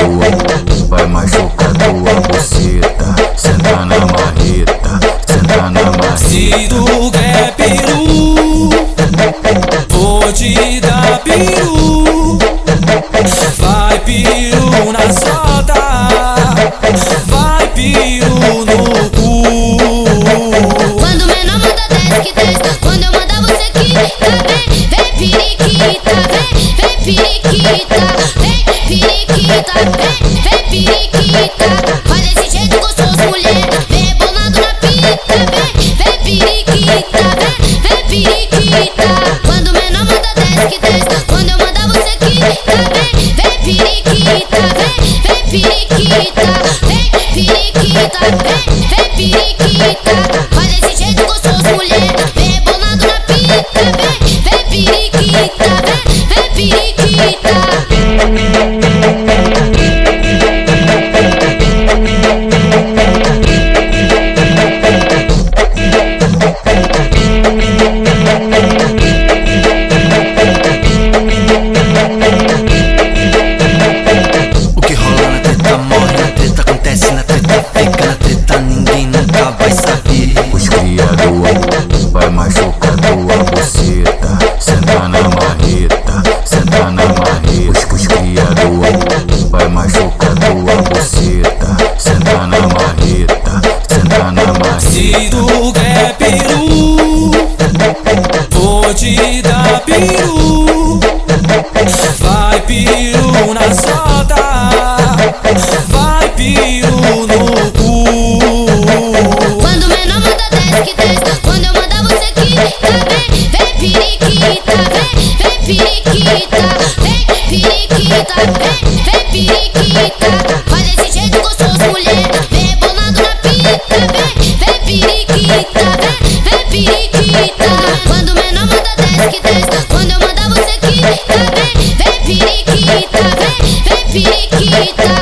tua Vai machucando a buceta. Senta na marreta, senta na marreta. Se tu quer peru. Vou te dar peru. Vai peru na sala bonita. na marreta Esquia do vai machucando a buceta. Senta na marreta, senta na marreta. Se tu quer peru, vou te dar peru. Vai peru na solta, vai peru no cu. Quando o menor manda 10 que 10 periquita, vem periquita, vem, vem periquita. Faz desse jeito gostoso, mulher, vem bolando na pita, vem, vem periquita, vem, vem periquita. Quando o menor manda 10 que 10, quando eu mandar você quita, vem, vem periquita, vem, vem periquita.